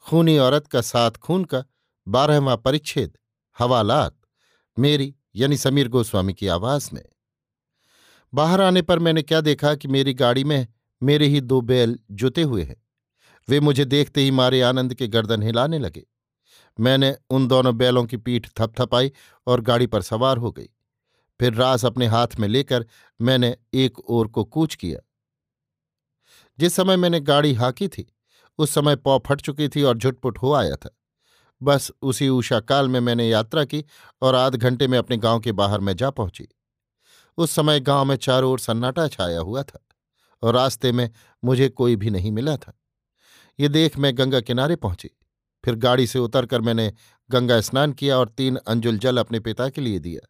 खूनी औरत का साथ खून का बारहवा परिच्छेद, हवालात, मेरी यानी समीर गोस्वामी की आवाज़ में। बाहर आने पर मैंने क्या देखा कि मेरी गाड़ी में मेरे ही दो बैल जुते हुए हैं। वे मुझे देखते ही मारे आनंद के गर्दन हिलाने लगे। मैंने उन दोनों बैलों की पीठ थपथपाई और गाड़ी पर सवार हो गई। फिर रास अपने हाथ में लेकर मैंने एक ओर को कूच किया। जिस समय मैंने गाड़ी हाकी थी उस समय पौ फट चुकी थी और झुटपुट हो आया था। बस उसी ऊषा काल में मैंने यात्रा की और आध घंटे में अपने गाँव के बाहर में जा पहुँची। उस समय गाँव में चारों ओर सन्नाटा छाया हुआ था और रास्ते में मुझे कोई भी नहीं मिला था। ये देख मैं गंगा किनारे पहुँची। फिर गाड़ी से उतरकर मैंने गंगा स्नान किया और तीन अंजुल जल अपने पिता के लिए दिया।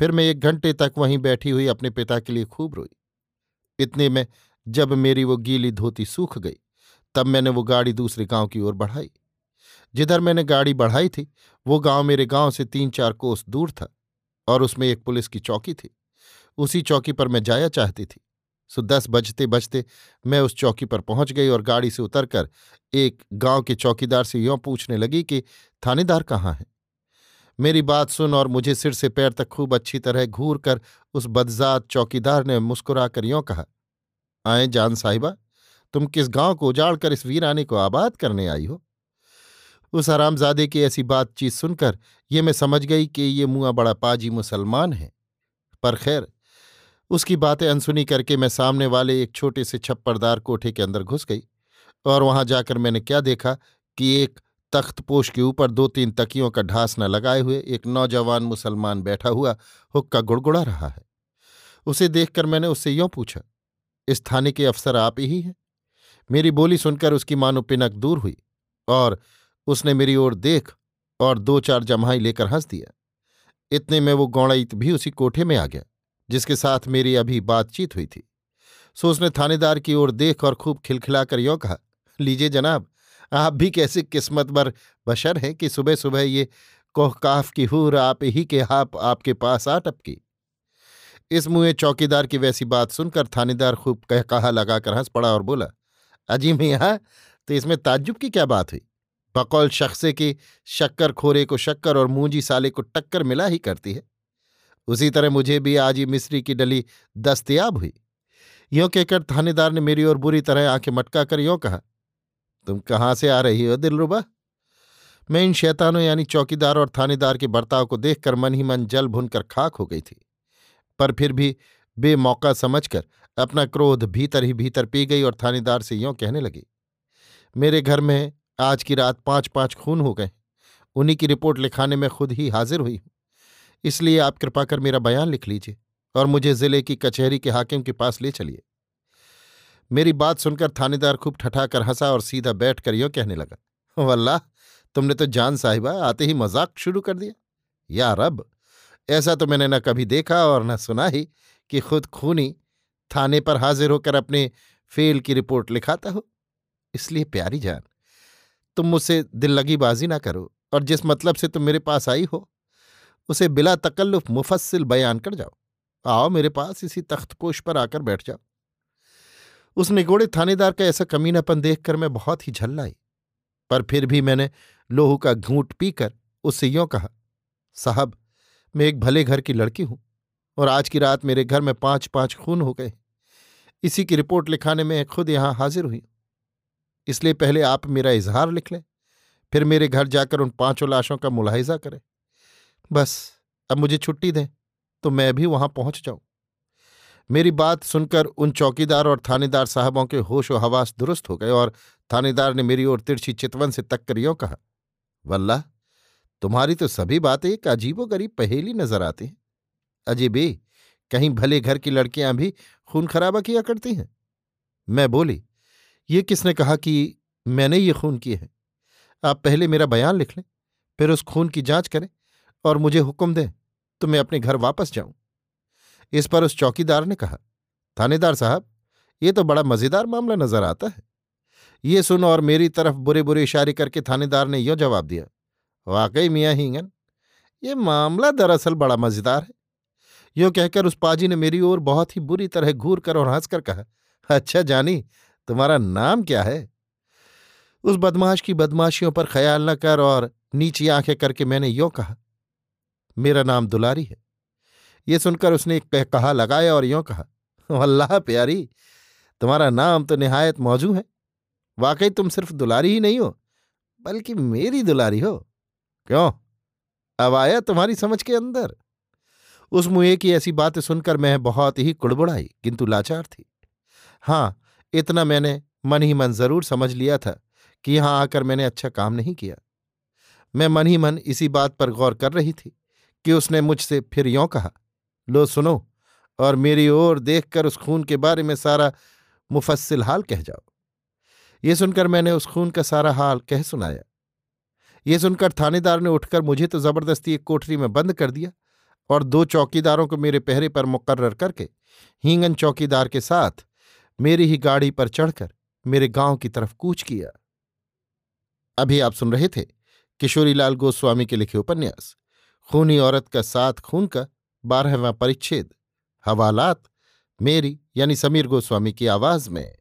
फिर मैं एक घंटे तक वहीं बैठी हुई अपने पिता के लिए खूब रोई। इतने में जब मेरी वो गीली धोती सूख गई तब मैंने वो गाड़ी दूसरे गाँव की ओर बढ़ाई। जिधर मैंने गाड़ी बढ़ाई थी, वो गाँव मेरे गाँव से तीन चार कोस दूर था और उसमें एक पुलिस की चौकी थी। उसी चौकी पर मैं जाया चाहती थी। सो दस बजते बजते मैं उस चौकी पर पहुँच गई और गाड़ी से उतरकर एक गाँव के चौकीदार से यों पूछने लगी कि, थानेदार कहाँ है? मेरी बात सुन और मुझे सिर से पैर तक खूब अच्छी तरह घूर कर उस बदजात चौकीदार ने मुस्कुरा कर यों कहा, आए जान साहिबा तुम किस गाँव को उजाड़ कर इस वीराने को आबाद करने आई हो? उस आरामजादे की ऐसी बातचीत सुनकर ये मैं समझ गई कि ये मुआ बड़ा पाजी मुसलमान है। पर खैर, उसकी बातें अनसुनी करके मैं सामने वाले एक छोटे से छप्परदार कोठे के अंदर घुस गई और वहाँ जाकर मैंने क्या देखा कि एक तख्तपोश के ऊपर दो तीन तकियों का ढासना लगाए हुए एक नौजवान मुसलमान बैठा हुआ हुक्का गुड़गुड़ा रहा है। उसे देखकर मैंने उससे यों पूछा, इस थाने के अफसर आप ही हैं? मेरी बोली सुनकर उसकी मानो पिनक दूर हुई और उसने मेरी ओर देख और दो चार जम्हाई लेकर हंस दिया। इतने में वो गौड़ईत भी उसी कोठे में आ गया, जिसके साथ मेरी अभी बातचीत हुई थी। सो उसने थानेदार की ओर देख और खूब खिलखिलाकर यों कहा, लीजिए जनाब, आप भी कैसे किस्मत बर बशर हैं कि सुबह सुबह ये कोहकाफ की हूर आप ही के हाप आपके पास आ टपकी? इस मुँह चौकीदार की वैसी बात सुनकर थानेदार खूब कह कहा लगाकर हंस पड़ा और बोला अजी मियाँ तो इसमें ताज्जुब की क्या बात हुई? बकौल शख्से की शक्कर खोरे को शक्कर और मूंजी साले को टक्कर मिला ही करती है। उसी तरह मुझे भी आज ही मिस्री की डली दस्तियाब हुई। यों कहकर थानेदार ने मेरी ओर बुरी तरह आँखें मटका कर यों कहा, तुम कहाँ से आ रही हो, दिलरुबा? मैं इन शैतानों यानी चौकीदार और थानेदार के बर्ताव को देखकर मन ही मन जल भुनकर खाक हो गई थी। पर फिर भी बेमौका समझकर अपना क्रोध भीतर ही भीतर पी गई और थानेदार से यों कहने लगी, मेरे घर में आज की रात पाँच पाँच खून हो गए उन्हीं की रिपोर्ट लिखाने में खुद ही हाजिर हुई हूँ। इसलिए आप कृपा कर मेरा बयान लिख लीजिए और मुझे ज़िले की कचहरी के हाकिम के पास ले चलिए। मेरी बात सुनकर थानेदार खूब ठठाकर हंसा और सीधा बैठ कर यों कहने लगा, वल्लाह, तुमने तो जान साहिबा, आते ही मज़ाक शुरू कर दिया। या रब, ऐसा तो मैंने न कभी देखा और न सुना ही कि खुद खूनी थाने पर हाजिर होकर अपने फेल की रिपोर्ट लिखाता हो। इसलिए प्यारी जान, तुम मुझसे दिल लगी बाजी ना करो और जिस मतलब से तुम मेरे पास आई हो, उसे बिला तकल्लुफ मुफस्सिल बयान कर जाओ। आओ मेरे पास इसी तख्तपोश पर आकर बैठ जाओ। उस निगोड़े थानेदार का ऐसा कमीनापन देखकर मैं बहुत ही झल्लाई पर फिर भी मैंने लोहू का घूंट पीकर उससे यों कहा, साहब, मैं एक भले घर की लड़की हूँ और आज की रात मेरे घर में पाँच पाँच खून हो गए। इसी की रिपोर्ट लिखाने में खुद यहाँ हाजिर हुई। इसलिए पहले आप मेरा इजहार लिख लें, फिर मेरे घर जाकर उन पाँचों लाशों का मुलाहिजा करें। बस, अब मुझे छुट्टी दें तो मैं भी वहाँ पहुँच जाऊँ। मेरी बात सुनकर उन चौकीदार और थानेदार साहबों के होश व हवास दुरुस्त हो गए और थानेदार ने मेरी ओर तिरछी चितवन से तक कर यूँ कहा, वल्लाह, तुम्हारी तो सभी बातें एक अजीबो गरीब पहेली नज़र आती हैं। अजीबी कहीं भले घर की लड़कियाँ भी खून खराबा किया करती हैं। मैं बोली, ये किसने कहा कि मैंने ये खून किए हैं? आप पहले मेरा बयान लिख लें, फिर उस खून की जाँच करें और मुझे हुक्म दें तो मैं अपने घर वापस जाऊँ। इस पर उस चौकीदार ने कहा, थानेदार साहब, ये तो बड़ा मज़ेदार मामला नज़र आता है। ये सुन और मेरी तरफ़ बुरे बुरे इशारे करके थानेदार ने यो जवाब दिया, वाकई मियाँ हींगन, ये मामला दरअसल बड़ा मज़ेदार है। यो कहकर उस पाजी ने मेरी ओर बहुत ही बुरी तरह घूर कर और हंसकर कहा अच्छा जानी, तुम्हारा नाम क्या है? उस बदमाश की बदमाशियों पर ख्याल न कर और नीची आँखें करके मैंने यो कहा, मेरा नाम दुलारी है। ये सुनकर उसने एक कहा लगाया और यों कहा अल्लाह प्यारी, तुम्हारा नाम तो निहायत मौजू है। वाकई तुम सिर्फ़ दुलारी ही नहीं हो, बल्कि मेरी दुलारी हो। क्यों? अब आया तुम्हारी समझ के अंदर। उस मुए की ऐसी बातें सुनकर मैं बहुत ही कुड़बुड़ाई, किंतु लाचार थी। हाँ इतना मैंने मन ही मन ज़रूर समझ लिया था कि यहाँ आकर मैंने अच्छा काम नहीं किया। मैं मन ही मन इसी बात पर गौर कर रही थी कि उसने मुझसे फिर यों कहा, लो, सुनो, और मेरी ओर देखकर उस खून के बारे में सारा मुफस्सिल हाल कह जाओ। ये सुनकर मैंने उस खून का सारा हाल कह सुनाया। ये सुनकर थानेदार ने उठकर मुझे तो ज़बरदस्ती एक कोठरी में बंद कर दिया। और दो चौकीदारों को मेरे पहरे पर मुकर्र करके, हींगन चौकीदार के साथ मेरी ही गाड़ी पर चढ़कर मेरे गाँव की तरफ़ कूच किया। अभी आप सुन रहे थे किशोरीलाल गोस्वामी के लिखे उपन्यास, खूनी औरत का साथ खून का बारहवा परिच्छेद, हवालात, मेरी यानी समीर गोस्वामी की आवाज़ में।